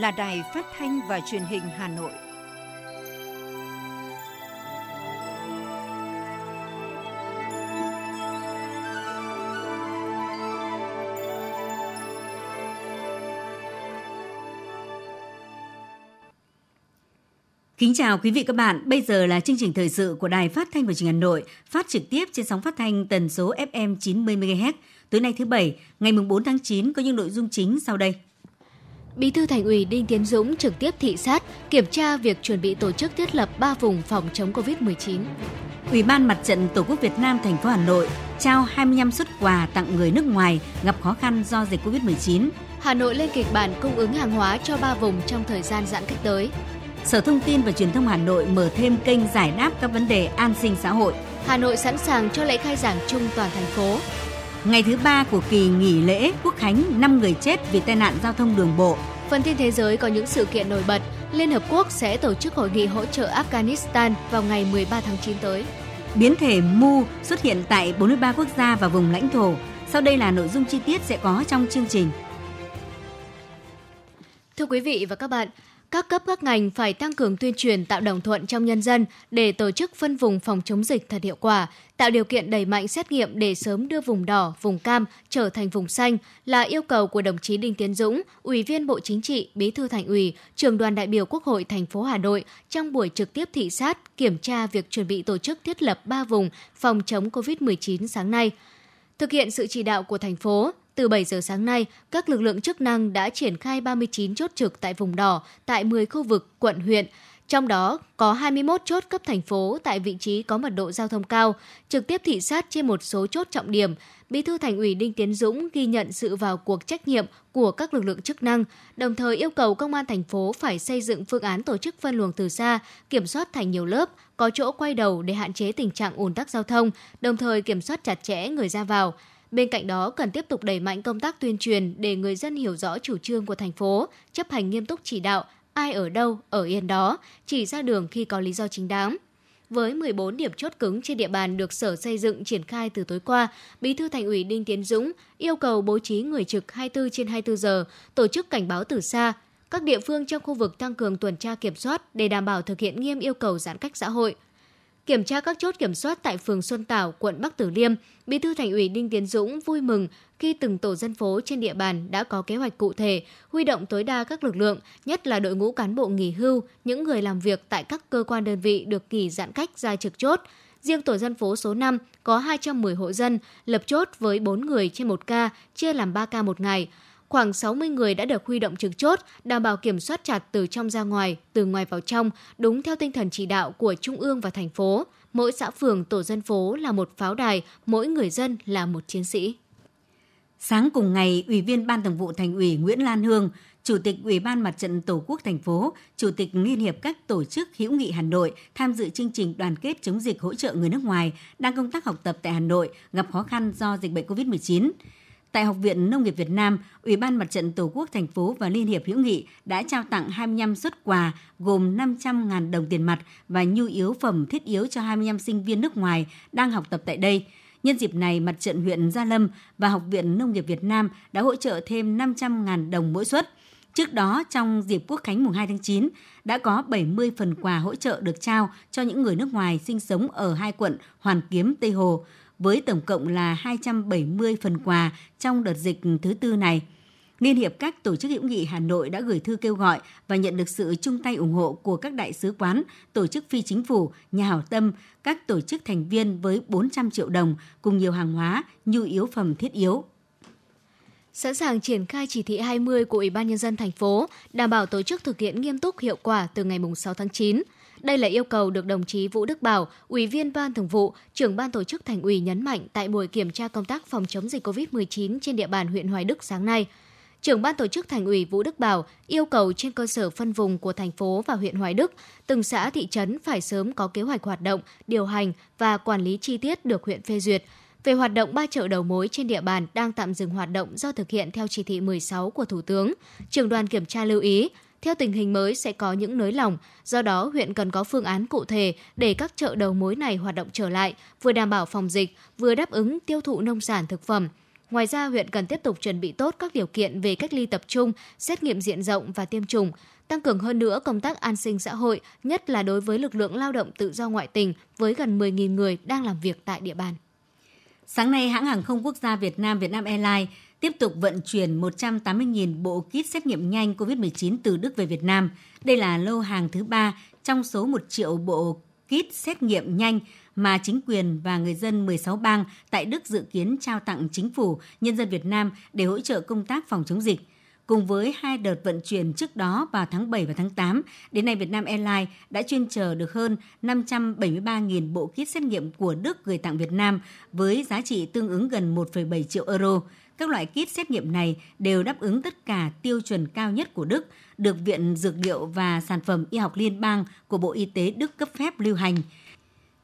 là Đài Phát thanh và Truyền hình Hà Nội. Kính chào quý vị các bạn. Bây giờ là chương trình thời sự của Đài Phát thanh và Truyền hình Hà Nội, phát trực tiếp trên sóng phát thanh tần số FM 90 MHz. Tối nay thứ bảy, ngày 4 tháng 9 có những nội dung chính sau đây. Bí thư Thành ủy Đinh Tiến Dũng trực tiếp thị sát, kiểm tra việc chuẩn bị tổ chức thiết lập 3 vùng phòng chống Covid-19. Ủy ban Mặt trận Tổ quốc Việt Nam thành phố Hà Nội trao 25 xuất quà tặng người nước ngoài gặp khó khăn do dịch Covid-19. Hà Nội lên kịch bản cung ứng hàng hóa cho 3 vùng trong thời gian giãn cách tới. Sở Thông tin và Truyền thông Hà Nội mở thêm kênh giải đáp các vấn đề an sinh xã hội. Hà Nội sẵn sàng cho lễ khai giảng chung toàn thành phố. Ngày thứ ba của kỳ nghỉ lễ Quốc Khánh, 5 người chết vì tai nạn giao thông đường bộ. Phần tin thế giới có những sự kiện nổi bật. Liên Hợp Quốc sẽ tổ chức hội nghị hỗ trợ Afghanistan vào ngày 13 tháng 9 tới. Biến thể Mu xuất hiện tại 43 quốc gia và vùng lãnh thổ. Sau đây là nội dung chi tiết sẽ có trong chương trình. Thưa quý vị và các bạn, các cấp các ngành phải tăng cường tuyên truyền tạo đồng thuận trong nhân dân để tổ chức phân vùng phòng chống dịch thật hiệu quả, tạo điều kiện đẩy mạnh xét nghiệm để sớm đưa vùng đỏ, vùng cam trở thành vùng xanh là yêu cầu của đồng chí Đinh Tiến Dũng, Ủy viên Bộ Chính trị, Bí thư Thành ủy, Trường đoàn đại biểu Quốc hội thành phố Hà Nội trong buổi trực tiếp thị sát kiểm tra việc chuẩn bị tổ chức thiết lập 3 vùng phòng chống COVID-19 sáng nay. Thực hiện sự chỉ đạo của thành phố, từ 7 giờ sáng nay, các lực lượng chức năng đã triển khai 39 chốt trực tại vùng đỏ tại 10 khu vực, quận, huyện. Trong đó có 21 chốt cấp thành phố tại vị trí có mật độ giao thông cao, trực tiếp thị sát trên một số chốt trọng điểm. Bí thư Thành ủy Đinh Tiến Dũng ghi nhận sự vào cuộc trách nhiệm của các lực lượng chức năng, đồng thời yêu cầu công an thành phố phải xây dựng phương án tổ chức phân luồng từ xa, kiểm soát thành nhiều lớp, có chỗ quay đầu để hạn chế tình trạng ùn tắc giao thông, đồng thời kiểm soát chặt chẽ người ra vào. Bên cạnh đó, cần tiếp tục đẩy mạnh công tác tuyên truyền để người dân hiểu rõ chủ trương của thành phố, chấp hành nghiêm túc chỉ đạo, ai ở đâu, ở yên đó, chỉ ra đường khi có lý do chính đáng. Với 14 điểm chốt cứng trên địa bàn được Sở Xây dựng triển khai từ tối qua, Bí thư Thành ủy Đinh Tiến Dũng yêu cầu bố trí người trực 24 trên 24 giờ, tổ chức cảnh báo từ xa. Các địa phương trong khu vực tăng cường tuần tra kiểm soát để đảm bảo thực hiện nghiêm yêu cầu giãn cách xã hội – Kiểm tra các chốt kiểm soát tại phường Xuân Tảo, quận Bắc Từ Liêm, Bí thư Thành ủy Đinh Tiến Dũng vui mừng khi từng tổ dân phố trên địa bàn đã có kế hoạch cụ thể, huy động tối đa các lực lượng, nhất là đội ngũ cán bộ nghỉ hưu, những người làm việc tại các cơ quan đơn vị được nghỉ giãn cách ra trực chốt. Riêng tổ dân phố số 5 có 210 hộ dân, lập chốt với 4 người trên một ca, chia làm 3 ca một ngày khoảng 60 người đã được huy động trực chốt, đảm bảo kiểm soát chặt từ trong ra ngoài, từ ngoài vào trong, đúng theo tinh thần chỉ đạo của Trung ương và thành phố. Mỗi xã phường, tổ dân phố là một pháo đài, mỗi người dân là một chiến sĩ. Sáng cùng ngày, Ủy viên Ban Thường vụ Thành ủy Nguyễn Lan Hương, Chủ tịch Ủy ban Mặt trận Tổ quốc thành phố, Chủ tịch Liên hiệp các tổ chức hữu nghị Hà Nội tham dự chương trình đoàn kết chống dịch hỗ trợ người nước ngoài đang công tác học tập tại Hà Nội gặp khó khăn do dịch bệnh COVID-19. Tại Học viện Nông nghiệp Việt Nam, Ủy ban Mặt trận Tổ quốc thành phố và Liên hiệp hữu nghị đã trao tặng 25 xuất quà gồm 500.000 đồng tiền mặt và nhu yếu phẩm thiết yếu cho 25 sinh viên nước ngoài đang học tập tại đây. Nhân dịp này, Mặt trận huyện Gia Lâm và Học viện Nông nghiệp Việt Nam đã hỗ trợ thêm 500.000 đồng mỗi suất. Trước đó, trong dịp Quốc khánh mùng 2 tháng 9, đã có 70 phần quà hỗ trợ được trao cho những người nước ngoài sinh sống ở hai quận Hoàn Kiếm, Tây Hồ với tổng cộng là 270 phần quà trong đợt dịch thứ tư này. Liên hiệp các tổ chức hữu nghị Hà Nội đã gửi thư kêu gọi và nhận được sự chung tay ủng hộ của các đại sứ quán, tổ chức phi chính phủ, nhà hảo tâm, các tổ chức thành viên với 400 triệu đồng cùng nhiều hàng hóa, nhu yếu phẩm thiết yếu. Sẵn sàng triển khai chỉ thị 20 của Ủy ban nhân dân thành phố, đảm bảo tổ chức thực hiện nghiêm túc hiệu quả từ ngày 6 tháng 9. Đây là yêu cầu được đồng chí Vũ Đức Bảo, Ủy viên Ban Thường vụ, trưởng ban tổ chức Thành ủy nhấn mạnh tại buổi kiểm tra công tác phòng chống dịch COVID-19 trên địa bàn huyện Hoài Đức sáng nay. Trưởng ban tổ chức Thành ủy Vũ Đức Bảo yêu cầu trên cơ sở phân vùng của thành phố và huyện Hoài Đức, từng xã thị trấn phải sớm có kế hoạch hoạt động, điều hành và quản lý chi tiết được huyện phê duyệt. Về hoạt động ba chợ đầu mối trên địa bàn đang tạm dừng hoạt động do thực hiện theo chỉ thị 16 của Thủ tướng, trưởng đoàn kiểm tra lưu ý theo tình hình mới sẽ có những nới lỏng, do đó huyện cần có phương án cụ thể để các chợ đầu mối này hoạt động trở lại, vừa đảm bảo phòng dịch, vừa đáp ứng tiêu thụ nông sản thực phẩm. Ngoài ra, huyện cần tiếp tục chuẩn bị tốt các điều kiện về cách ly tập trung, xét nghiệm diện rộng và tiêm chủng, tăng cường hơn nữa công tác an sinh xã hội, nhất là đối với lực lượng lao động tự do ngoại tỉnh với gần 10.000 người đang làm việc tại địa bàn. Sáng nay, hãng hàng không quốc gia Việt Nam Vietnam Airlines tiếp tục vận chuyển 180.000 bộ kit xét nghiệm nhanh COVID-19 từ Đức về Việt Nam. Đây là lô hàng thứ ba trong số 1 triệu bộ kit xét nghiệm nhanh mà chính quyền và người dân 16 bang tại Đức dự kiến trao tặng chính phủ, nhân dân Việt Nam để hỗ trợ công tác phòng chống dịch. Cùng với hai đợt vận chuyển trước đó vào tháng 7 và tháng 8, đến nay Vietnam Airlines đã chuyên chờ được hơn 573.000 bộ kit xét nghiệm của Đức gửi tặng Việt Nam với giá trị tương ứng gần 1,7 triệu euro. Các loại kit xét nghiệm này đều đáp ứng tất cả tiêu chuẩn cao nhất của Đức, được Viện Dược liệu và Sản phẩm Y học Liên bang của Bộ Y tế Đức cấp phép lưu hành.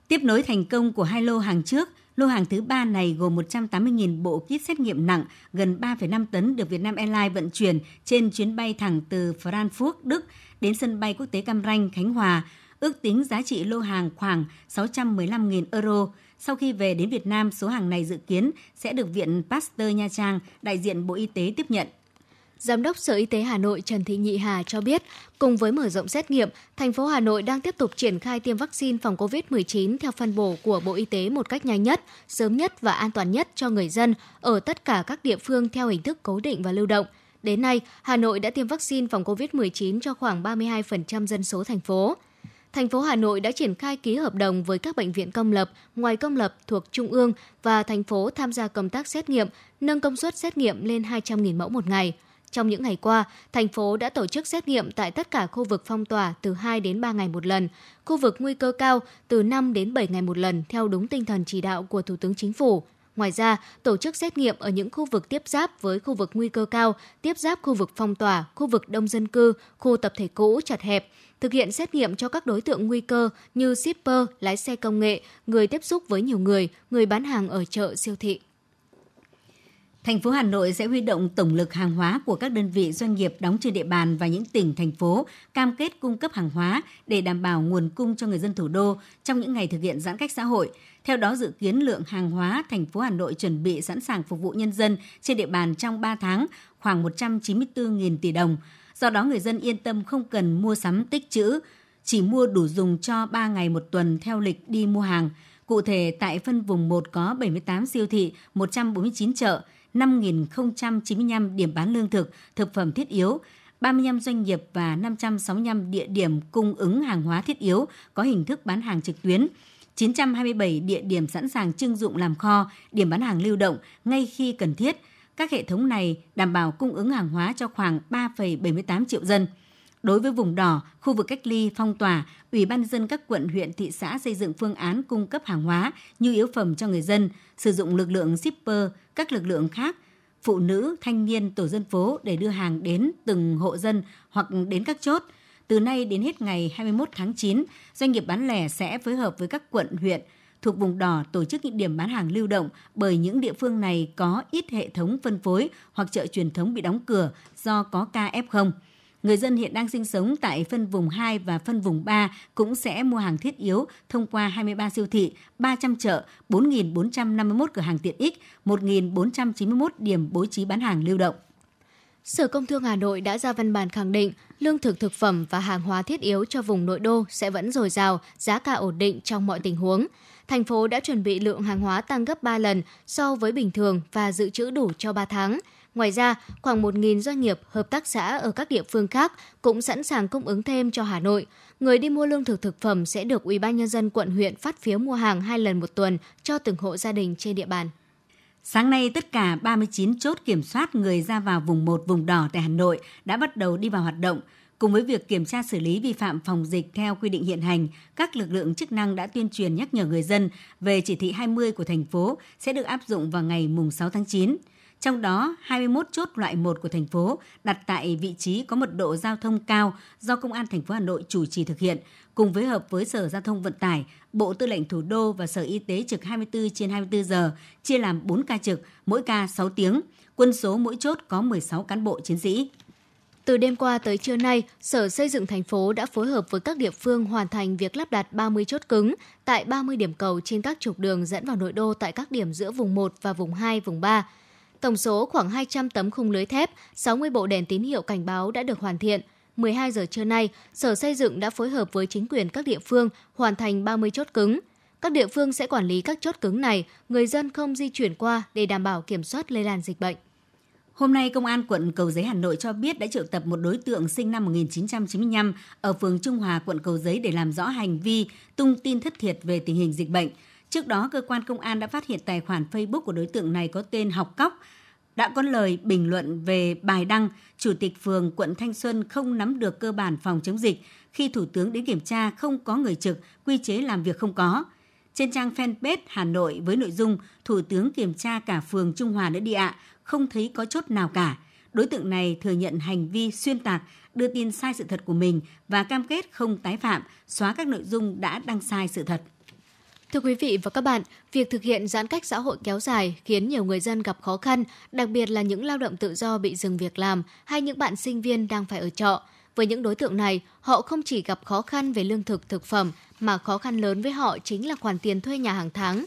Tiếp nối thành công của hai lô hàng trước, lô hàng thứ ba này gồm 180.000 bộ kit xét nghiệm nặng, gần 3,5 tấn được Vietnam Airlines vận chuyển trên chuyến bay thẳng từ Frankfurt, Đức đến sân bay quốc tế Cam Ranh, Khánh Hòa. Ước tính giá trị lô hàng khoảng 615.000 euro. Sau khi về đến Việt Nam, số hàng này dự kiến sẽ được Viện Pasteur Nha Trang, đại diện Bộ Y tế tiếp nhận. Giám đốc Sở Y tế Hà Nội Trần Thị Nhị Hà cho biết, cùng với mở rộng xét nghiệm, thành phố Hà Nội đang tiếp tục triển khai tiêm vaccine phòng COVID-19 theo phân bổ của Bộ Y tế một cách nhanh nhất, sớm nhất và an toàn nhất cho người dân ở tất cả các địa phương theo hình thức cố định và lưu động. Đến nay, Hà Nội đã tiêm vaccine phòng COVID-19 cho khoảng 32% dân số thành phố thành phố Hà Nội đã triển khai ký hợp đồng với các bệnh viện công lập, ngoài công lập thuộc Trung ương và thành phố tham gia công tác xét nghiệm, nâng công suất xét nghiệm lên 200.000 mẫu một ngày. Trong những ngày qua, thành phố đã tổ chức xét nghiệm tại tất cả khu vực phong tỏa từ 2 đến 3 ngày một lần, khu vực nguy cơ cao từ 5 đến 7 ngày một lần theo đúng tinh thần chỉ đạo của Thủ tướng Chính phủ. Ngoài ra, tổ chức xét nghiệm ở những khu vực tiếp giáp với khu vực nguy cơ cao, tiếp giáp khu vực phong tỏa, khu vực đông dân cư, khu tập thể cũ chặt hẹp, thực hiện xét nghiệm cho các đối tượng nguy cơ như shipper, lái xe công nghệ, người tiếp xúc với nhiều người, người bán hàng ở chợ siêu thị. Thành phố Hà Nội sẽ huy động tổng lực hàng hóa của các đơn vị doanh nghiệp đóng trên địa bàn và những tỉnh, thành phố cam kết cung cấp hàng hóa để đảm bảo nguồn cung cho người dân thủ đô trong những ngày thực hiện giãn cách xã hội. Theo đó, dự kiến lượng hàng hóa thành phố Hà Nội chuẩn bị sẵn sàng phục vụ nhân dân trên địa bàn trong 3 tháng khoảng 194.000 tỷ đồng. Do đó, người dân yên tâm không cần mua sắm tích trữ, chỉ mua đủ dùng cho 3 ngày một tuần theo lịch đi mua hàng. Cụ thể, tại phân vùng 1 có 78 siêu thị, 149 chợ, 5.095 điểm bán lương thực, thực phẩm thiết yếu, 35 doanh nghiệp và 565 địa điểm cung ứng hàng hóa thiết yếu có hình thức bán hàng trực tuyến. 927 địa điểm sẵn sàng trưng dụng làm kho, điểm bán hàng lưu động ngay khi cần thiết. Các hệ thống này đảm bảo cung ứng hàng hóa cho khoảng 3,78 triệu dân. Đối với vùng đỏ, khu vực cách ly, phong tỏa, Ủy ban dân các quận, huyện, thị xã xây dựng phương án cung cấp hàng hóa, nhu yếu phẩm cho người dân, sử dụng lực lượng shipper, các lực lượng khác, phụ nữ, thanh niên, tổ dân phố để đưa hàng đến từng hộ dân hoặc đến các chốt. Từ nay đến hết ngày 21 tháng 9, doanh nghiệp bán lẻ sẽ phối hợp với các quận, huyện thuộc vùng đỏ tổ chức những điểm bán hàng lưu động bởi những địa phương này có ít hệ thống phân phối hoặc chợ truyền thống bị đóng cửa do có ca F0. Người dân hiện đang sinh sống tại phân vùng 2 và phân vùng 3 cũng sẽ mua hàng thiết yếu thông qua 23 siêu thị, 300 chợ, 4.451 cửa hàng tiện ích, 1.491 điểm bố trí bán hàng lưu động. Sở Công Thương Hà Nội đã ra văn bản khẳng định lương thực thực phẩm và hàng hóa thiết yếu cho vùng nội đô sẽ vẫn dồi dào, giá cả ổn định trong mọi tình huống. Thành phố đã chuẩn bị lượng hàng hóa tăng gấp 3 lần so với bình thường và dự trữ đủ cho 3 tháng. Ngoài ra, khoảng 1.000 doanh nghiệp, hợp tác xã ở các địa phương khác cũng sẵn sàng cung ứng thêm cho Hà Nội. Người đi mua lương thực thực phẩm sẽ được Ủy ban nhân dân quận huyện phát phiếu mua hàng hai lần một tuần cho từng hộ gia đình trên địa bàn. Sáng nay, tất cả 39 chốt kiểm soát người ra vào vùng 1, vùng đỏ tại Hà Nội đã bắt đầu đi vào hoạt động. Cùng với việc kiểm tra xử lý vi phạm phòng dịch theo quy định hiện hành, các lực lượng chức năng đã tuyên truyền nhắc nhở người dân về chỉ thị 20 của thành phố sẽ được áp dụng vào ngày mùng 6 tháng 9. Trong đó, 21 chốt loại 1 của thành phố đặt tại vị trí có mật độ giao thông cao do Công an thành phố Hà Nội chủ trì thực hiện, cùng với hợp với Sở Giao thông Vận tải, Bộ Tư lệnh Thủ đô và Sở Y tế trực 24 trên 24 giờ, chia làm 4 ca trực, mỗi ca 6 tiếng. Quân số mỗi chốt có 16 cán bộ chiến sĩ. Từ đêm qua tới trưa nay, Sở Xây dựng thành phố đã phối hợp với các địa phương hoàn thành việc lắp đặt 30 chốt cứng tại 30 điểm cầu trên các trục đường dẫn vào nội đô tại các điểm giữa vùng 1 và vùng 2, vùng 3 Tổng số khoảng 200 tấm khung lưới thép, 60 bộ đèn tín hiệu cảnh báo đã được hoàn thiện. 12 giờ trưa nay, Sở Xây dựng đã phối hợp với chính quyền các địa phương hoàn thành 30 chốt cứng. Các địa phương sẽ quản lý các chốt cứng này, người dân không di chuyển qua để đảm bảo kiểm soát lây lan dịch bệnh. Hôm nay, Công an quận Cầu Giấy Hà Nội cho biết đã triệu tập một đối tượng sinh năm 1995 ở phường Trung Hòa, quận Cầu Giấy để làm rõ hành vi tung tin thất thiệt về tình hình dịch bệnh. Trước đó, cơ quan công an đã phát hiện tài khoản Facebook của đối tượng này có tên Học Cóc, đã có lời bình luận về bài đăng Chủ tịch phường quận Thanh Xuân không nắm được cơ bản phòng chống dịch khi Thủ tướng đến kiểm tra không có người trực, quy chế làm việc không có. Trên trang fanpage Hà Nội với nội dung Thủ tướng kiểm tra cả phường Trung Hòa nữa đi ạ, không thấy có chốt nào cả. Đối tượng này thừa nhận hành vi xuyên tạc, đưa tin sai sự thật của mình và cam kết không tái phạm, xóa các nội dung đã đăng sai sự thật. Thưa quý vị và các bạn, việc thực hiện giãn cách xã hội kéo dài khiến nhiều người dân gặp khó khăn, đặc biệt là những lao động tự do bị dừng việc làm hay những bạn sinh viên đang phải ở trọ. Với những đối tượng này, họ không chỉ gặp khó khăn về lương thực, thực phẩm, mà khó khăn lớn với họ chính là khoản tiền thuê nhà hàng tháng.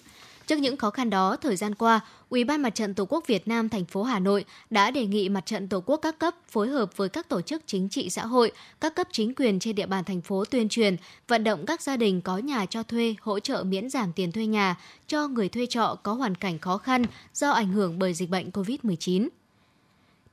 Trước những khó khăn đó, thời gian qua, Ủy ban Mặt trận Tổ quốc Việt Nam thành phố Hà Nội đã đề nghị Mặt trận Tổ quốc các cấp phối hợp với các tổ chức chính trị xã hội, các cấp chính quyền trên địa bàn thành phố tuyên truyền, vận động các gia đình có nhà cho thuê hỗ trợ miễn giảm tiền thuê nhà cho người thuê trọ có hoàn cảnh khó khăn do ảnh hưởng bởi dịch bệnh COVID-19.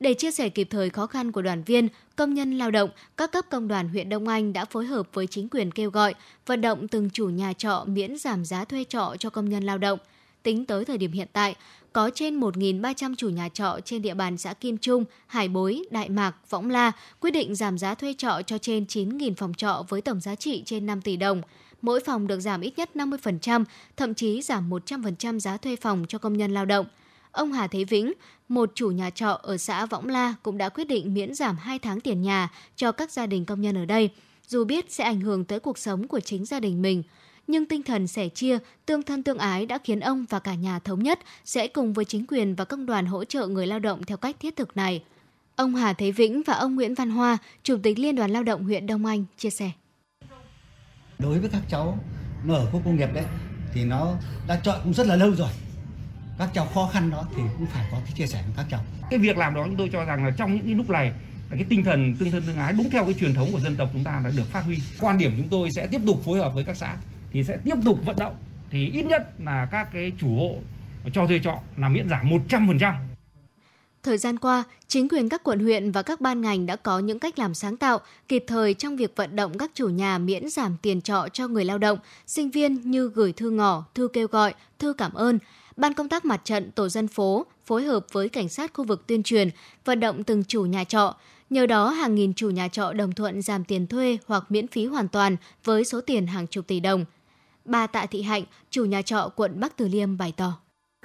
Để chia sẻ kịp thời khó khăn của đoàn viên, công nhân lao động, các cấp công đoàn huyện Đông Anh đã phối hợp với chính quyền kêu gọi, vận động từng chủ nhà trọ miễn giảm giá thuê trọ cho công nhân lao động. Tính tới thời điểm hiện tại, có trên 1.300 chủ nhà trọ trên địa bàn xã Kim Trung, Hải Bối, Đại Mạc, Võng La quyết định giảm giá thuê trọ cho trên 9.000 phòng trọ với tổng giá trị trên 5 tỷ đồng. Mỗi phòng được giảm ít nhất 50%, thậm chí giảm 100% giá thuê phòng cho công nhân lao động. Ông Hà Thế Vĩnh, một chủ nhà trọ ở xã Võng La cũng đã quyết định miễn giảm 2 tháng tiền nhà cho các gia đình công nhân ở đây, dù biết sẽ ảnh hưởng tới cuộc sống của chính gia đình mình – nhưng tinh thần sẻ chia, tương thân tương ái đã khiến ông và cả nhà thống nhất sẽ cùng với chính quyền và công đoàn hỗ trợ người lao động theo cách thiết thực này. Ông Hà Thế Vĩnh và ông Nguyễn Văn Hoa, Chủ tịch Liên đoàn Lao động huyện Đông Anh chia sẻ. Đối với các cháu nó ở khu công nghiệp đấy thì nó đã chọn cũng rất là lâu rồi. Các cháu khó khăn đó thì cũng phải có cái chia sẻ với các cháu. Cái việc làm đó chúng tôi cho rằng là trong những cái lúc này cái tinh thần tương thân tương ái đúng theo cái truyền thống của dân tộc chúng ta đã được phát huy. Quan điểm chúng tôi sẽ tiếp tục phối hợp với các xã thì sẽ tiếp tục vận động thì ít nhất là các cái chủ hộ cho thuê trọ là miễn giảm 100%. Thời gian qua, chính quyền các quận huyện và các ban ngành đã có những cách làm sáng tạo, kịp thời trong việc vận động các chủ nhà miễn giảm tiền trọ cho người lao động, sinh viên như gửi thư ngỏ, thư kêu gọi, thư cảm ơn. Ban công tác mặt trận tổ dân phố phối hợp với cảnh sát khu vực tuyên truyền, vận động từng chủ nhà trọ. Nhờ đó, hàng nghìn chủ nhà trọ đồng thuận giảm tiền thuê hoặc miễn phí hoàn toàn với số tiền hàng chục tỷ đồng. Bà Tạ Thị Hạnh, chủ nhà trọ quận Bắc Từ Liêm bày tỏ.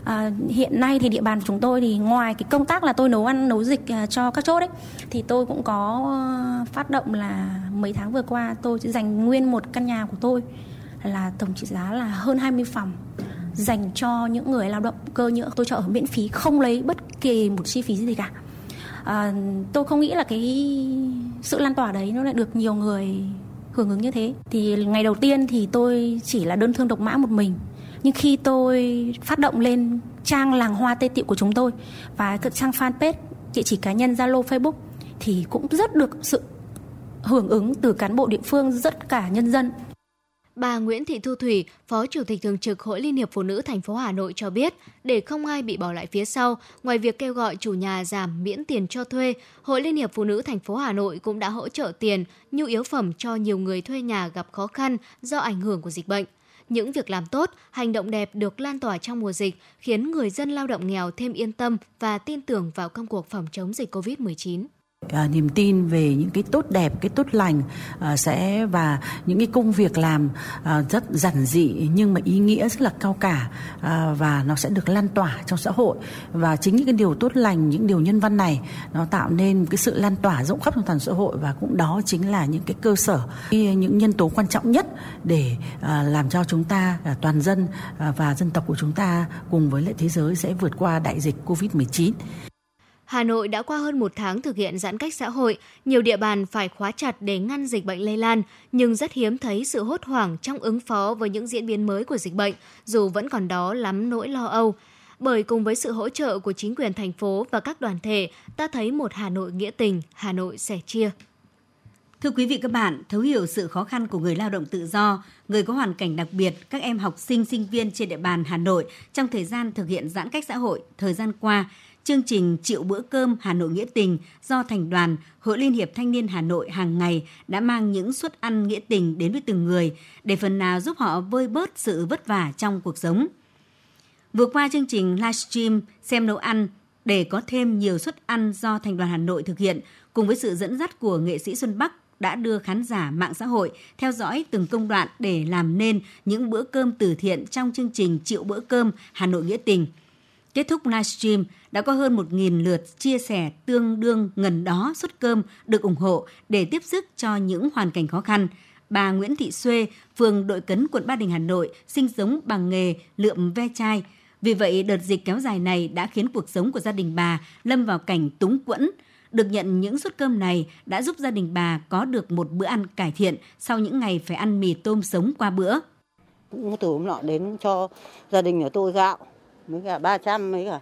À, hiện nay thì địa bàn chúng tôi thì ngoài cái công tác là tôi nấu ăn nấu dịch à, cho các chốt ấy thì tôi cũng có ờ, phát động là mấy tháng vừa qua tôi sẽ dành nguyên một căn nhà của tôi là tổng trị giá là hơn 20 phòng dành cho những người lao động cơ nhựa tôi cho ở miễn phí không lấy bất kỳ một chi phí gì cả. À, tôi không nghĩ là cái sự lan tỏa đấy nó lại được nhiều người hưởng ứng như thế. Thì ngày đầu tiên thì tôi chỉ là đơn thương độc mã một mình. Nhưng khi tôi phát động lên trang làng hoa tê tiệu của chúng tôi và trang fanpage địa chỉ cá nhân zalo facebook thì cũng rất được sự hưởng ứng từ cán bộ địa phương rất cả nhân dân. Bà Nguyễn Thị Thu Thủy, Phó Chủ tịch Thường trực Hội Liên hiệp Phụ nữ thành phố Hà Nội cho biết, để không ai bị bỏ lại phía sau, ngoài việc kêu gọi chủ nhà giảm miễn tiền cho thuê, Hội Liên hiệp Phụ nữ thành phố Hà Nội cũng đã hỗ trợ tiền, nhu yếu phẩm cho nhiều người thuê nhà gặp khó khăn do ảnh hưởng của dịch bệnh. Những việc làm tốt, hành động đẹp được lan tỏa trong mùa dịch, khiến người dân lao động nghèo thêm yên tâm và tin tưởng vào công cuộc phòng chống dịch COVID-19 à, niềm tin về những cái tốt đẹp cái tốt lành à, sẽ và những cái công việc làm à, rất giản dị nhưng mà ý nghĩa rất là cao cả à, và nó sẽ được lan tỏa trong xã hội. Và chính những cái điều tốt lành những điều nhân văn này nó tạo nên cái sự lan tỏa rộng khắp trong toàn xã hội và cũng đó chính là những cái cơ sở những nhân tố quan trọng nhất để à, làm cho chúng ta à, toàn dân à, và dân tộc của chúng ta cùng với lại thế giới sẽ vượt qua đại dịch Covid 19 Hà Nội đã qua hơn một tháng thực hiện giãn cách xã hội, nhiều địa bàn phải khóa chặt để ngăn dịch bệnh lây lan, nhưng rất hiếm thấy sự hốt hoảng trong ứng phó với những diễn biến mới của dịch bệnh, dù vẫn còn đó lắm nỗi lo âu. bởi cùng với sự hỗ trợ của chính quyền thành phố và các đoàn thể, ta thấy một Hà Nội nghĩa tình, Hà Nội sẻ chia. Thưa quý vị các bạn, thấu hiểu sự khó khăn của người lao động tự do, người có hoàn cảnh đặc biệt, các em học sinh, sinh viên trên địa bàn Hà Nội trong thời gian thực hiện giãn cách xã hội thời gian qua, chương trình Triệu bữa cơm Hà Nội nghĩa tình do Thành đoàn, Hội Liên hiệp Thanh niên Hà Nội hàng ngày đã mang những suất ăn nghĩa tình đến với từng người để phần nào giúp họ vơi bớt sự vất vả trong cuộc sống. Vừa qua chương trình livestream xem nấu ăn để có thêm nhiều suất ăn do Thành đoàn Hà Nội thực hiện cùng với sự dẫn dắt của nghệ sĩ Xuân Bắc đã đưa khán giả mạng xã hội theo dõi từng công đoạn để làm nên những bữa cơm từ thiện trong chương trình Triệu bữa cơm Hà Nội nghĩa tình. Kết thúc livestream, đã có hơn 1.000 lượt chia sẻ tương đương ngần đó suất cơm được ủng hộ để tiếp sức cho những hoàn cảnh khó khăn. Bà Nguyễn Thị Xuê, phường Đội Cấn, quận Ba Đình, Hà Nội, sinh sống bằng nghề lượm ve chai. Vì vậy, đợt dịch kéo dài này đã khiến cuộc sống của gia đình bà lâm vào cảnh túng quẫn, được nhận những suất cơm này đã giúp gia đình bà có được một bữa ăn cải thiện sau những ngày phải ăn mì tôm sống qua bữa. Cũng từ hôm nọ đến cho gia đình nhà tôi gạo, mấy cả 300 mấy cả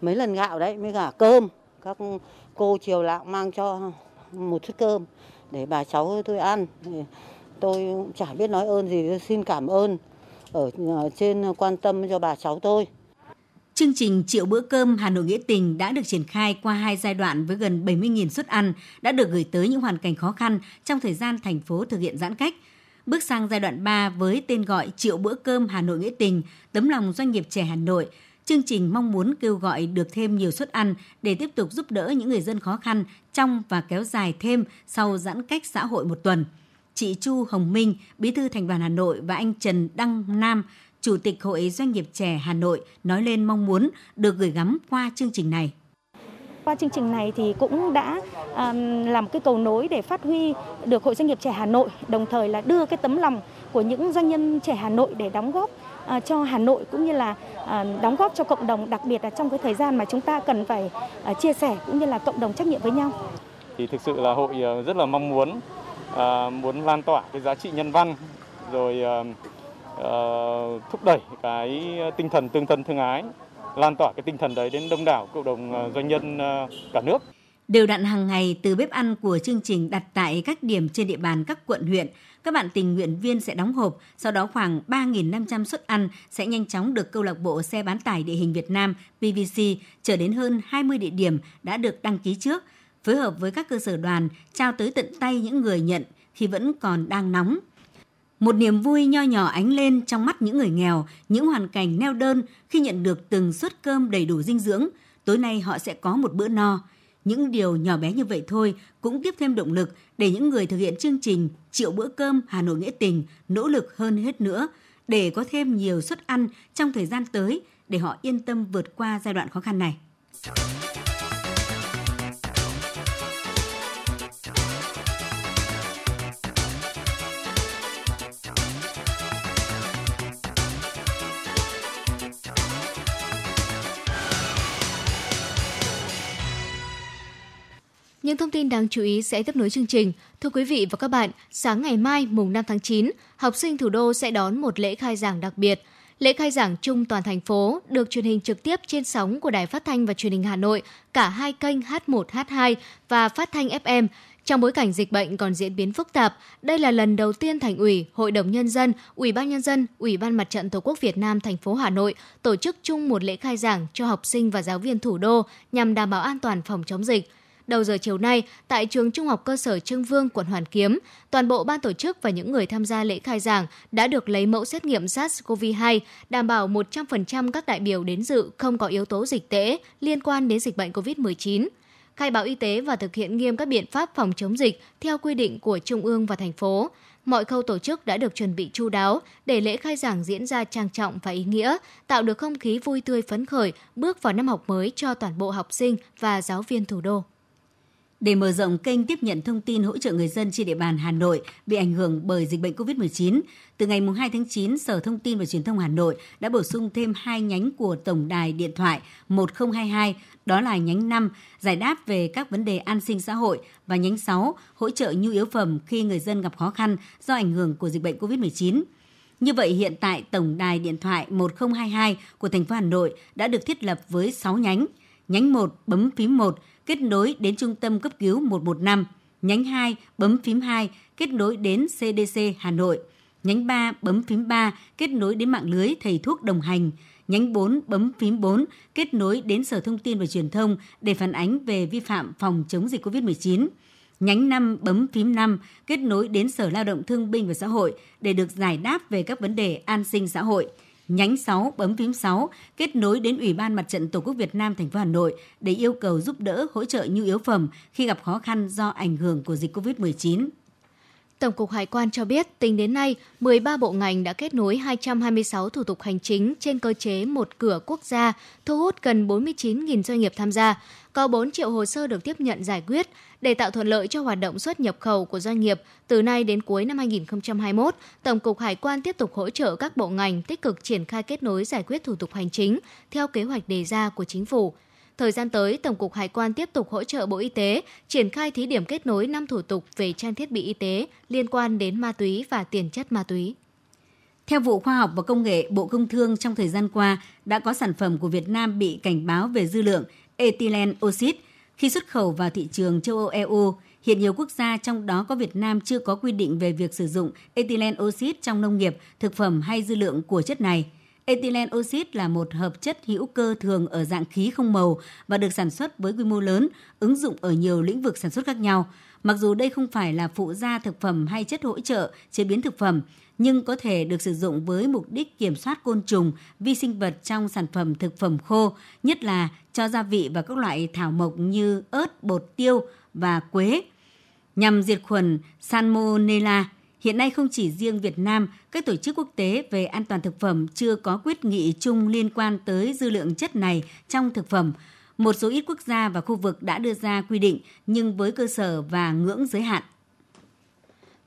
mấy lần gạo đấy, mấy cả cơm. Các cô chiều lạng mang cho một suất cơm để bà cháu tôi ăn. Tôi cũng chả biết nói ơn gì, xin cảm ơn ở ờ, trên quan tâm cho bà cháu tôi. Chương trình Triệu bữa cơm Hà Nội Nghĩa tình đã được triển khai qua hai giai đoạn với gần 70.000 suất ăn đã được gửi tới những hoàn cảnh khó khăn trong thời gian thành phố thực hiện giãn cách. Bước sang giai đoạn 3 với tên gọi Triệu bữa cơm Hà Nội Nghĩa tình, tấm lòng doanh nghiệp trẻ Hà Nội, chương trình mong muốn kêu gọi được thêm nhiều suất ăn để tiếp tục giúp đỡ những người dân khó khăn trong và kéo dài thêm sau giãn cách xã hội một tuần. Chị Chu Hồng Minh, Bí thư Thành đoàn Hà Nội và anh Trần Đăng Nam, Chủ tịch Hội Doanh nghiệp trẻ Hà Nội nói lên mong muốn được gửi gắm qua chương trình này. Qua chương trình này thì cũng đã um, làm cái cầu nối để phát huy được Hội Doanh nghiệp trẻ Hà Nội, đồng thời là đưa cái tấm lòng của những doanh nhân trẻ Hà Nội để đóng góp uh, cho Hà Nội cũng như là uh, đóng góp cho cộng đồng, đặc biệt là trong cái thời gian mà chúng ta cần phải uh, chia sẻ cũng như là cộng đồng trách nhiệm với nhau. Thì thực sự là hội rất là mong muốn uh, muốn lan tỏa cái giá trị nhân văn rồi uh, uh, thúc đẩy cái tinh thần tương thân tương ái, lan tỏa cái tinh thần đấy đến đông đảo cộng đồng ờ, doanh nhân ờ, cả nước. Đều đặn hàng ngày từ bếp ăn của chương trình đặt tại các điểm trên địa bàn các quận huyện, các bạn tình nguyện viên sẽ đóng hộp, sau đó khoảng 3.500 suất ăn sẽ nhanh chóng được câu lạc bộ xe bán tải địa hình Việt Nam PVC trở đến hơn 20 địa điểm đã được đăng ký trước, phối hợp với các cơ sở đoàn trao tới tận tay những người nhận khi vẫn còn đang nóng. Một niềm vui nho nhỏ ánh lên trong mắt những người nghèo, những hoàn cảnh neo đơn khi nhận được từng suất cơm đầy đủ dinh dưỡng. Tối nay họ sẽ có một bữa no. Những điều nhỏ bé như vậy thôi cũng tiếp thêm động lực để những người thực hiện chương trình Triệu bữa cơm Hà Nội Nghĩa Tình nỗ lực hơn hết nữa để có thêm nhiều suất ăn trong thời gian tới để họ yên tâm vượt qua giai đoạn khó khăn này. Những thông tin đáng chú ý sẽ tiếp nối chương trình. Thưa quý vị và các bạn, sáng ngày mai mùng 5 tháng 9, học sinh thủ đô sẽ đón một lễ khai giảng đặc biệt. Lễ khai giảng chung toàn thành phố được truyền hình trực tiếp trên sóng của Đài Phát thanh và Truyền hình Hà Nội, cả hai kênh H1, H2 và Phát thanh FM. Trong bối cảnh dịch bệnh còn diễn biến phức tạp, đây là lần đầu tiên Thành ủy, Hội đồng nhân dân, Ủy ban nhân dân, Ủy ban Mặt trận Tổ quốc Việt Nam thành phố Hà Nội tổ chức chung một lễ khai giảng cho học sinh và giáo viên thủ đô nhằm đảm bảo an toàn phòng chống dịch. Đầu giờ chiều nay, tại trường Trung học cơ sở Trưng Vương, quận Hoàn Kiếm, toàn bộ ban tổ chức và những người tham gia lễ khai giảng đã được lấy mẫu xét nghiệm SARS-CoV-2, đảm bảo 100% các đại biểu đến dự không có yếu tố dịch tễ liên quan đến dịch bệnh COVID-19 khai báo y tế và thực hiện nghiêm các biện pháp phòng chống dịch theo quy định của Trung ương và thành phố. Mọi khâu tổ chức đã được chuẩn bị chu đáo để lễ khai giảng diễn ra trang trọng và ý nghĩa, tạo được không khí vui tươi phấn khởi bước vào năm học mới cho toàn bộ học sinh và giáo viên thủ đô. Để mở rộng kênh tiếp nhận thông tin hỗ trợ người dân trên địa bàn Hà Nội bị ảnh hưởng bởi dịch bệnh COVID-19, từ ngày 2 tháng 9, Sở Thông tin và Truyền thông Hà Nội đã bổ sung thêm hai nhánh của tổng đài điện thoại 1022, đó là nhánh 5, giải đáp về các vấn đề an sinh xã hội và nhánh 6, hỗ trợ nhu yếu phẩm khi người dân gặp khó khăn do ảnh hưởng của dịch bệnh COVID-19. Như vậy hiện tại tổng đài điện thoại 1022 của thành phố Hà Nội đã được thiết lập với 6 nhánh. Nhánh 1 bấm phím 1 kết nối đến trung tâm cấp cứu 115, nhánh 2 bấm phím 2 kết nối đến CDC Hà Nội, nhánh 3 bấm phím 3 kết nối đến mạng lưới thầy thuốc đồng hành, nhánh 4 bấm phím 4 kết nối đến Sở Thông tin và Truyền thông để phản ánh về vi phạm phòng chống dịch COVID-19. Nhánh 5 bấm phím 5 kết nối đến Sở Lao động Thương binh và Xã hội để được giải đáp về các vấn đề an sinh xã hội. Nhánh 6 bấm phím 6 kết nối đến Ủy ban Mặt trận Tổ quốc Việt Nam thành phố Hà Nội để yêu cầu giúp đỡ, hỗ trợ nhu yếu phẩm khi gặp khó khăn do ảnh hưởng của dịch COVID-19. Tổng cục Hải quan cho biết, tính đến nay, 13 bộ ngành đã kết nối 226 thủ tục hành chính trên cơ chế một cửa quốc gia, thu hút gần 49.000 doanh nghiệp tham gia. Có 4 triệu hồ sơ được tiếp nhận giải quyết. Để tạo thuận lợi cho hoạt động xuất nhập khẩu của doanh nghiệp, từ nay đến cuối năm 2021, Tổng cục Hải quan tiếp tục hỗ trợ các bộ ngành tích cực triển khai kết nối giải quyết thủ tục hành chính theo kế hoạch đề ra của chính phủ. Thời gian tới, Tổng cục Hải quan tiếp tục hỗ trợ Bộ Y tế triển khai thí điểm kết nối 5 thủ tục về trang thiết bị y tế liên quan đến ma túy và tiền chất ma túy. Theo vụ Khoa học và Công nghệ Bộ Công Thương trong thời gian qua, đã có sản phẩm của Việt Nam bị cảnh báo về dư lượng ethylene oxide khi xuất khẩu vào thị trường châu Âu EU. Hiện nhiều quốc gia trong đó có Việt Nam chưa có quy định về việc sử dụng ethylene oxide trong nông nghiệp, thực phẩm hay dư lượng của chất này – Ethylene oxit là một hợp chất hữu cơ thường ở dạng khí không màu và được sản xuất với quy mô lớn, ứng dụng ở nhiều lĩnh vực sản xuất khác nhau. Mặc dù đây không phải là phụ gia thực phẩm hay chất hỗ trợ chế biến thực phẩm, nhưng có thể được sử dụng với mục đích kiểm soát côn trùng, vi sinh vật trong sản phẩm thực phẩm khô, nhất là cho gia vị và các loại thảo mộc như ớt, bột tiêu và quế, nhằm diệt khuẩn Salmonella Hiện nay không chỉ riêng Việt Nam, các tổ chức quốc tế về an toàn thực phẩm chưa có quyết nghị chung liên quan tới dư lượng chất này trong thực phẩm. Một số ít quốc gia và khu vực đã đưa ra quy định nhưng với cơ sở và ngưỡng giới hạn.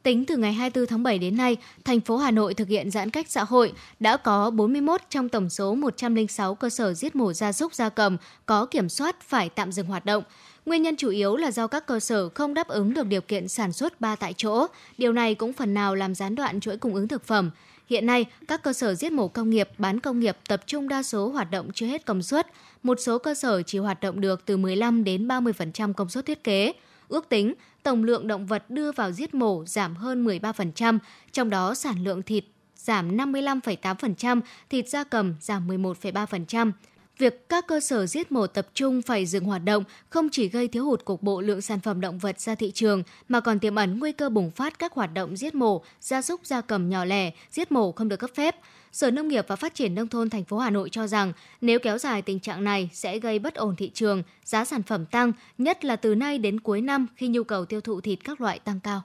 Tính từ ngày 24 tháng 7 đến nay, thành phố Hà Nội thực hiện giãn cách xã hội đã có 41 trong tổng số 106 cơ sở giết mổ gia súc gia cầm có kiểm soát phải tạm dừng hoạt động. Nguyên nhân chủ yếu là do các cơ sở không đáp ứng được điều kiện sản xuất ba tại chỗ. Điều này cũng phần nào làm gián đoạn chuỗi cung ứng thực phẩm. Hiện nay, các cơ sở giết mổ công nghiệp, bán công nghiệp tập trung đa số hoạt động chưa hết công suất. Một số cơ sở chỉ hoạt động được từ 15 đến 30% công suất thiết kế. Ước tính, tổng lượng động vật đưa vào giết mổ giảm hơn 13%, trong đó sản lượng thịt giảm 55,8%, thịt da cầm giảm 11,3%. Việc các cơ sở giết mổ tập trung phải dừng hoạt động không chỉ gây thiếu hụt cục bộ lượng sản phẩm động vật ra thị trường mà còn tiềm ẩn nguy cơ bùng phát các hoạt động giết mổ, gia súc gia cầm nhỏ lẻ, giết mổ không được cấp phép. Sở Nông nghiệp và Phát triển nông thôn thành phố Hà Nội cho rằng nếu kéo dài tình trạng này sẽ gây bất ổn thị trường, giá sản phẩm tăng, nhất là từ nay đến cuối năm khi nhu cầu tiêu thụ thịt các loại tăng cao.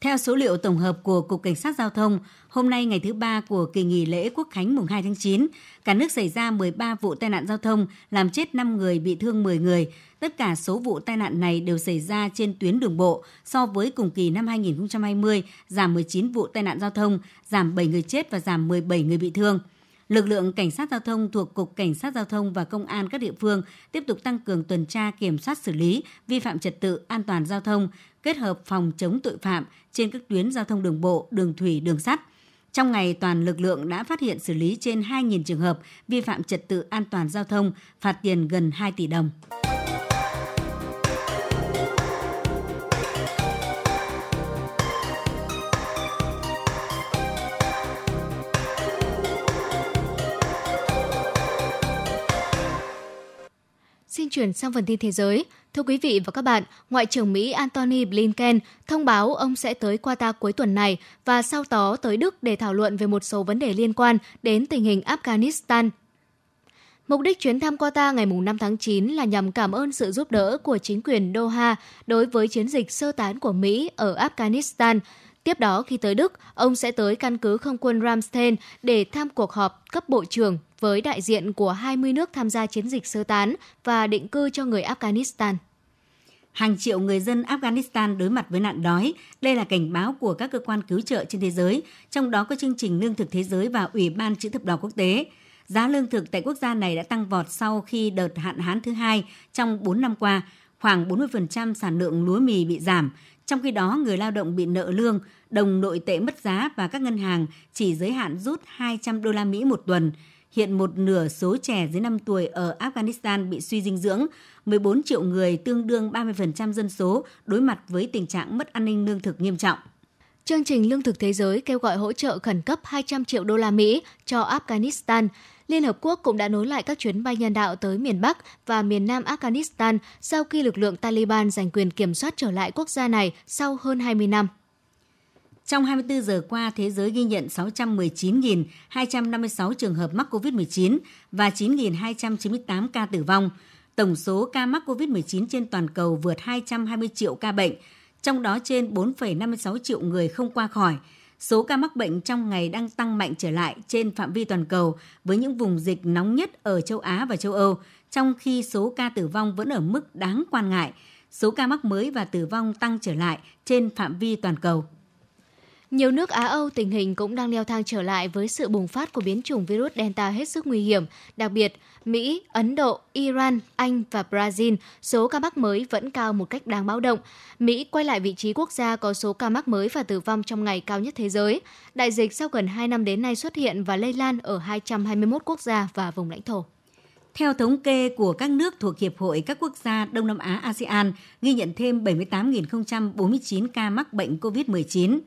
Theo số liệu tổng hợp của Cục Cảnh sát Giao thông, hôm nay ngày thứ ba của kỳ nghỉ lễ Quốc khánh mùng 2 tháng 9, cả nước xảy ra 13 vụ tai nạn giao thông, làm chết 5 người, bị thương 10 người. Tất cả số vụ tai nạn này đều xảy ra trên tuyến đường bộ. So với cùng kỳ năm 2020, giảm 19 vụ tai nạn giao thông, giảm 7 người chết và giảm 17 người bị thương lực lượng cảnh sát giao thông thuộc Cục Cảnh sát Giao thông và Công an các địa phương tiếp tục tăng cường tuần tra kiểm soát xử lý vi phạm trật tự an toàn giao thông, kết hợp phòng chống tội phạm trên các tuyến giao thông đường bộ, đường thủy, đường sắt. Trong ngày, toàn lực lượng đã phát hiện xử lý trên 2.000 trường hợp vi phạm trật tự an toàn giao thông, phạt tiền gần 2 tỷ đồng. Xin chuyển sang phần tin thế giới. Thưa quý vị và các bạn, Ngoại trưởng Mỹ Antony Blinken thông báo ông sẽ tới Qatar cuối tuần này và sau đó tới Đức để thảo luận về một số vấn đề liên quan đến tình hình Afghanistan. Mục đích chuyến thăm Qatar ngày 5 tháng 9 là nhằm cảm ơn sự giúp đỡ của chính quyền Doha đối với chiến dịch sơ tán của Mỹ ở Afghanistan, Tiếp đó khi tới Đức, ông sẽ tới căn cứ không quân Ramstein để tham cuộc họp cấp bộ trưởng với đại diện của 20 nước tham gia chiến dịch sơ tán và định cư cho người Afghanistan. Hàng triệu người dân Afghanistan đối mặt với nạn đói. Đây là cảnh báo của các cơ quan cứu trợ trên thế giới, trong đó có chương trình Lương thực Thế giới và Ủy ban Chữ thập đỏ quốc tế. Giá lương thực tại quốc gia này đã tăng vọt sau khi đợt hạn hán thứ hai trong 4 năm qua, khoảng 40% sản lượng lúa mì bị giảm, trong khi đó, người lao động bị nợ lương, đồng nội tệ mất giá và các ngân hàng chỉ giới hạn rút 200 đô la Mỹ một tuần. Hiện một nửa số trẻ dưới 5 tuổi ở Afghanistan bị suy dinh dưỡng, 14 triệu người tương đương 30% dân số đối mặt với tình trạng mất an ninh lương thực nghiêm trọng. Chương trình Lương thực Thế giới kêu gọi hỗ trợ khẩn cấp 200 triệu đô la Mỹ cho Afghanistan. Liên Hợp Quốc cũng đã nối lại các chuyến bay nhân đạo tới miền Bắc và miền Nam Afghanistan sau khi lực lượng Taliban giành quyền kiểm soát trở lại quốc gia này sau hơn 20 năm. Trong 24 giờ qua, thế giới ghi nhận 619.256 trường hợp mắc COVID-19 và 9.298 ca tử vong. Tổng số ca mắc COVID-19 trên toàn cầu vượt 220 triệu ca bệnh, trong đó trên 4,56 triệu người không qua khỏi. Số ca mắc bệnh trong ngày đang tăng mạnh trở lại trên phạm vi toàn cầu với những vùng dịch nóng nhất ở châu Á và châu Âu, trong khi số ca tử vong vẫn ở mức đáng quan ngại. Số ca mắc mới và tử vong tăng trở lại trên phạm vi toàn cầu. Nhiều nước Á Âu tình hình cũng đang leo thang trở lại với sự bùng phát của biến chủng virus Delta hết sức nguy hiểm. Đặc biệt, Mỹ, Ấn Độ, Iran, Anh và Brazil, số ca mắc mới vẫn cao một cách đáng báo động. Mỹ quay lại vị trí quốc gia có số ca mắc mới và tử vong trong ngày cao nhất thế giới. Đại dịch sau gần 2 năm đến nay xuất hiện và lây lan ở 221 quốc gia và vùng lãnh thổ. Theo thống kê của các nước thuộc Hiệp hội các quốc gia Đông Nam Á ASEAN, ghi nhận thêm 78.049 ca mắc bệnh COVID-19.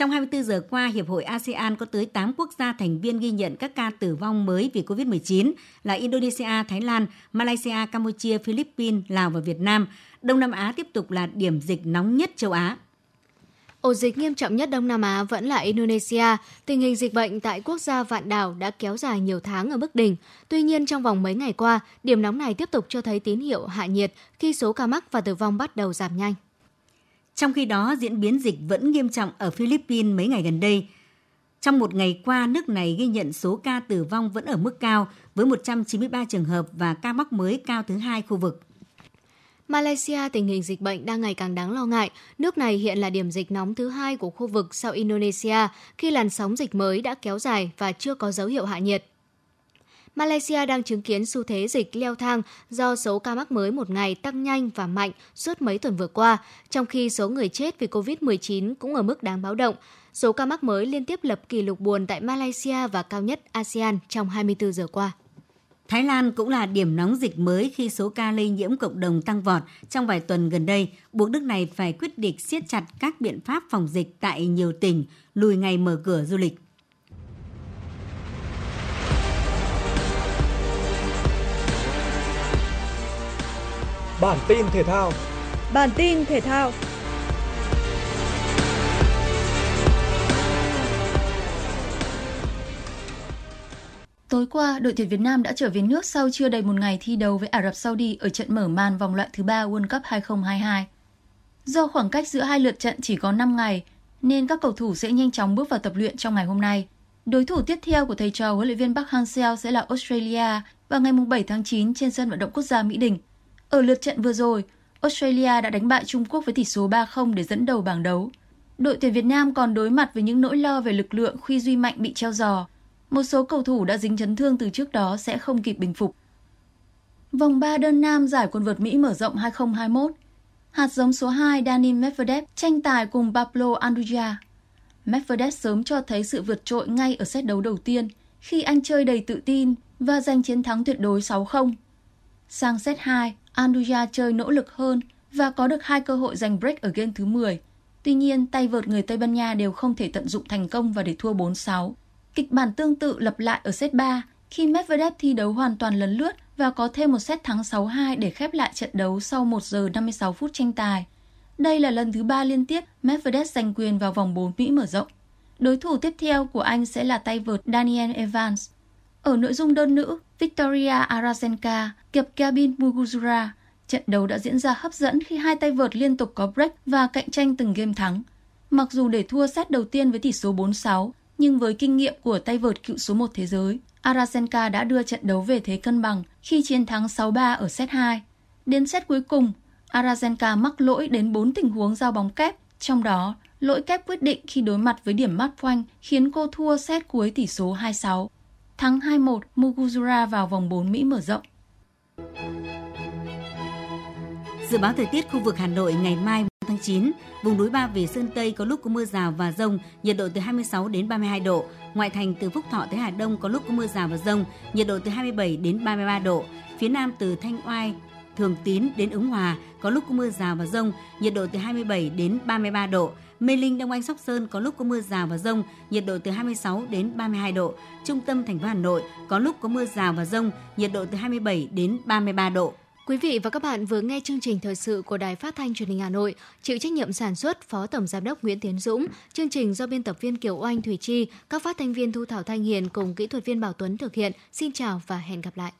Trong 24 giờ qua, Hiệp hội ASEAN có tới 8 quốc gia thành viên ghi nhận các ca tử vong mới vì COVID-19 là Indonesia, Thái Lan, Malaysia, Campuchia, Philippines, Lào và Việt Nam. Đông Nam Á tiếp tục là điểm dịch nóng nhất châu Á. Ổ dịch nghiêm trọng nhất Đông Nam Á vẫn là Indonesia. Tình hình dịch bệnh tại quốc gia vạn đảo đã kéo dài nhiều tháng ở mức đỉnh. Tuy nhiên, trong vòng mấy ngày qua, điểm nóng này tiếp tục cho thấy tín hiệu hạ nhiệt khi số ca mắc và tử vong bắt đầu giảm nhanh. Trong khi đó, diễn biến dịch vẫn nghiêm trọng ở Philippines mấy ngày gần đây. Trong một ngày qua, nước này ghi nhận số ca tử vong vẫn ở mức cao với 193 trường hợp và ca mắc mới cao thứ hai khu vực. Malaysia tình hình dịch bệnh đang ngày càng đáng lo ngại. Nước này hiện là điểm dịch nóng thứ hai của khu vực sau Indonesia khi làn sóng dịch mới đã kéo dài và chưa có dấu hiệu hạ nhiệt. Malaysia đang chứng kiến xu thế dịch leo thang do số ca mắc mới một ngày tăng nhanh và mạnh suốt mấy tuần vừa qua, trong khi số người chết vì COVID-19 cũng ở mức đáng báo động. Số ca mắc mới liên tiếp lập kỷ lục buồn tại Malaysia và cao nhất ASEAN trong 24 giờ qua. Thái Lan cũng là điểm nóng dịch mới khi số ca lây nhiễm cộng đồng tăng vọt trong vài tuần gần đây, buộc nước này phải quyết định siết chặt các biện pháp phòng dịch tại nhiều tỉnh, lùi ngày mở cửa du lịch. Bản tin thể thao. Bản tin thể thao. Tối qua, đội tuyển Việt Nam đã trở về nước sau chưa đầy một ngày thi đấu với Ả Rập Saudi ở trận mở màn vòng loại thứ ba World Cup 2022. Do khoảng cách giữa hai lượt trận chỉ có 5 ngày, nên các cầu thủ sẽ nhanh chóng bước vào tập luyện trong ngày hôm nay. Đối thủ tiếp theo của thầy trò huấn luyện viên Park Hang-seo sẽ là Australia vào ngày 7 tháng 9 trên sân vận động quốc gia Mỹ Đình. Ở lượt trận vừa rồi, Australia đã đánh bại Trung Quốc với tỷ số 3-0 để dẫn đầu bảng đấu. Đội tuyển Việt Nam còn đối mặt với những nỗi lo về lực lượng khi Duy Mạnh bị treo giò. Một số cầu thủ đã dính chấn thương từ trước đó sẽ không kịp bình phục. Vòng 3 đơn nam giải quần vợt Mỹ mở rộng 2021. Hạt giống số 2 Dani Medvedev tranh tài cùng Pablo Andujar. Medvedev sớm cho thấy sự vượt trội ngay ở set đấu đầu tiên khi anh chơi đầy tự tin và giành chiến thắng tuyệt đối 6-0. Sang set 2, Anduja chơi nỗ lực hơn và có được hai cơ hội giành break ở game thứ 10. Tuy nhiên, tay vợt người Tây Ban Nha đều không thể tận dụng thành công và để thua 4-6. Kịch bản tương tự lặp lại ở set 3 khi Medvedev thi đấu hoàn toàn lấn lướt và có thêm một set thắng 6-2 để khép lại trận đấu sau 1 giờ 56 phút tranh tài. Đây là lần thứ ba liên tiếp Medvedev giành quyền vào vòng 4 Mỹ mở rộng. Đối thủ tiếp theo của anh sẽ là tay vợt Daniel Evans. Ở nội dung đơn nữ, Victoria Arazenka gặp Gabin Muguruza. Trận đấu đã diễn ra hấp dẫn khi hai tay vợt liên tục có break và cạnh tranh từng game thắng. Mặc dù để thua set đầu tiên với tỷ số 4-6, nhưng với kinh nghiệm của tay vợt cựu số 1 thế giới, Arasenka đã đưa trận đấu về thế cân bằng khi chiến thắng 6-3 ở set 2. Đến set cuối cùng, Arasenka mắc lỗi đến 4 tình huống giao bóng kép, trong đó lỗi kép quyết định khi đối mặt với điểm mắt point khiến cô thua set cuối tỷ số 2-6. Thắng 2-1 Muguruza vào vòng 4 Mỹ mở rộng. Dự báo thời tiết khu vực Hà Nội ngày mai tháng 9. Vùng núi Ba Vì Sơn Tây có lúc có mưa rào và rông, nhiệt độ từ 26 đến 32 độ. Ngoại thành từ Phúc Thọ tới Hà Đông có lúc có mưa rào và rông, nhiệt độ từ 27 đến 33 độ. Phía Nam từ Thanh Oai, Thường Tín đến Ứng Hòa có lúc có mưa rào và rông, nhiệt độ từ 27 đến 33 độ. Mê Linh, Đông Anh, Sóc Sơn có lúc có mưa rào và rông, nhiệt độ từ 26 đến 32 độ. Trung tâm thành phố Hà Nội có lúc có mưa rào và rông, nhiệt độ từ 27 đến 33 độ. Quý vị và các bạn vừa nghe chương trình thời sự của Đài Phát thanh Truyền hình Hà Nội, chịu trách nhiệm sản xuất Phó Tổng giám đốc Nguyễn Tiến Dũng, chương trình do biên tập viên Kiều Oanh Thủy Chi, các phát thanh viên Thu Thảo Thanh Hiền cùng kỹ thuật viên Bảo Tuấn thực hiện. Xin chào và hẹn gặp lại.